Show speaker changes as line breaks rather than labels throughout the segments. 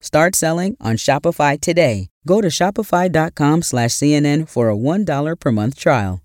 Start selling on Shopify today. Go to shopify.com slash CNN for a $1 per month trial.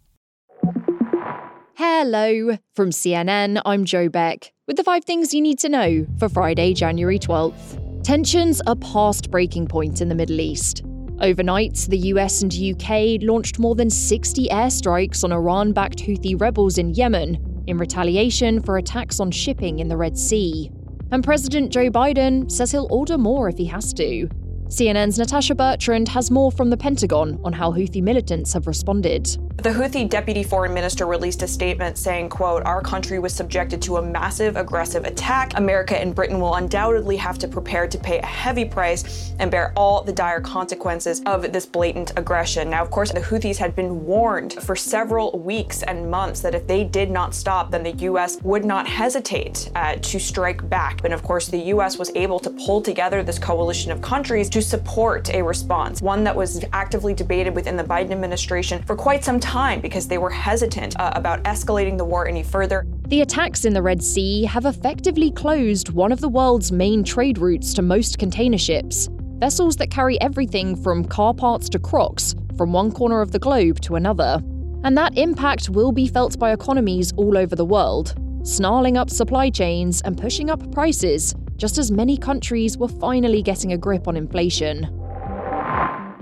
Hello. From CNN, I'm Joe Beck with the five things you need to know for Friday, January 12th. Tensions are past breaking point in the Middle East. Overnight, the US and UK launched more than 60 airstrikes on Iran backed Houthi rebels in Yemen in retaliation for attacks on shipping in the Red Sea. And President Joe Biden says he'll order more if he has to. CNN's Natasha Bertrand has more from the Pentagon on how Houthi militants have responded.
The Houthi deputy foreign minister released a statement saying, quote, our country was subjected to a massive aggressive attack. America and Britain will undoubtedly have to prepare to pay a heavy price and bear all the dire consequences of this blatant aggression. Now, of course, the Houthis had been warned for several weeks and months that if they did not stop, then the U.S. would not hesitate uh, to strike back. And of course, the U.S. was able to pull together this coalition of countries to support a response, one that was actively debated within the Biden administration for quite some time because they were hesitant uh, about escalating the war any further.
The attacks in the Red Sea have effectively closed one of the world's main trade routes to most container ships, vessels that carry everything from car parts to crocs from one corner of the globe to another. And that impact will be felt by economies all over the world, snarling up supply chains and pushing up prices just as many countries were finally getting a grip on inflation.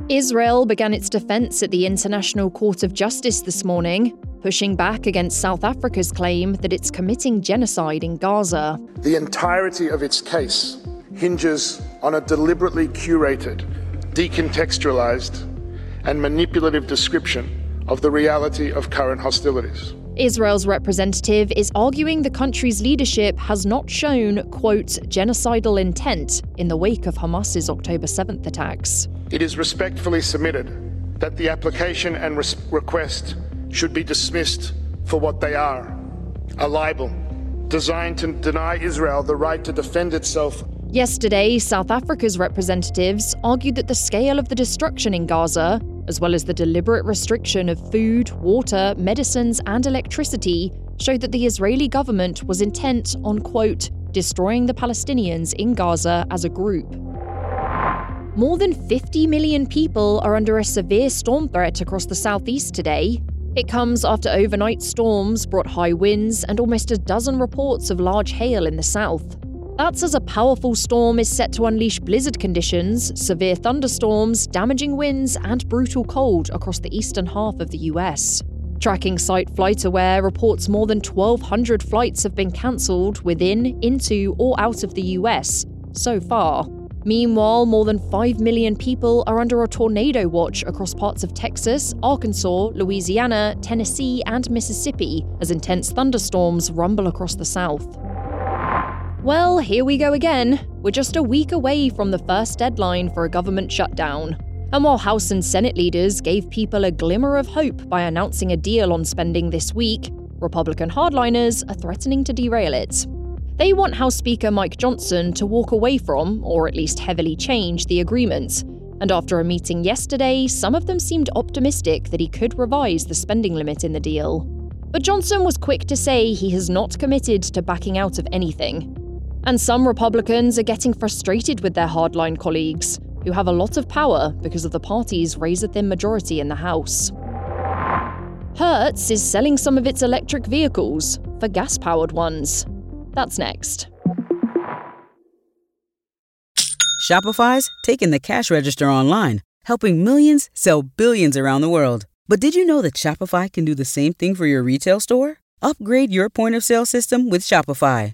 Israel began its defense at the International Court of Justice this morning, pushing back against South Africa's claim that it's committing genocide in Gaza.
The entirety of its case hinges on a deliberately curated, decontextualized, and manipulative description of the reality of current hostilities.
Israel's representative is arguing the country's leadership has not shown, quote, genocidal intent in the wake of Hamas's October 7th attacks.
It is respectfully submitted that the application and res- request should be dismissed for what they are a libel designed to deny Israel the right to defend itself.
Yesterday, South Africa's representatives argued that the scale of the destruction in Gaza as well as the deliberate restriction of food, water, medicines, and electricity, showed that the Israeli government was intent on, quote, destroying the Palestinians in Gaza as a group. More than 50 million people are under a severe storm threat across the southeast today. It comes after overnight storms brought high winds and almost a dozen reports of large hail in the south. That's as a powerful storm is set to unleash blizzard conditions, severe thunderstorms, damaging winds, and brutal cold across the eastern half of the US. Tracking site FlightAware reports more than 1,200 flights have been cancelled within, into, or out of the US so far. Meanwhile, more than 5 million people are under a tornado watch across parts of Texas, Arkansas, Louisiana, Tennessee, and Mississippi as intense thunderstorms rumble across the South. Well, here we go again. We're just a week away from the first deadline for a government shutdown. And while House and Senate leaders gave people a glimmer of hope by announcing a deal on spending this week, Republican hardliners are threatening to derail it. They want House Speaker Mike Johnson to walk away from, or at least heavily change, the agreement. And after a meeting yesterday, some of them seemed optimistic that he could revise the spending limit in the deal. But Johnson was quick to say he has not committed to backing out of anything. And some Republicans are getting frustrated with their hardline colleagues, who have a lot of power because of the party's razor thin majority in the House. Hertz is selling some of its electric vehicles for gas powered ones. That's next.
Shopify's taking the cash register online, helping millions sell billions around the world. But did you know that Shopify can do the same thing for your retail store? Upgrade your point of sale system with Shopify.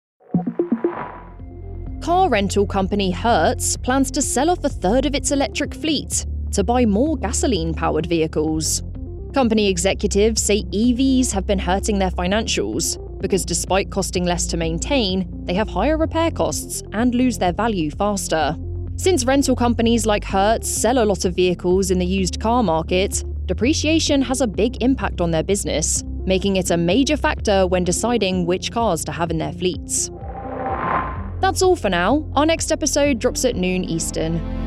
Car rental company Hertz plans to sell off a third of its electric fleet to buy more gasoline powered vehicles. Company executives say EVs have been hurting their financials because despite costing less to maintain, they have higher repair costs and lose their value faster. Since rental companies like Hertz sell a lot of vehicles in the used car market, depreciation has a big impact on their business, making it a major factor when deciding which cars to have in their fleets. That's all for now. Our next episode drops at noon Eastern.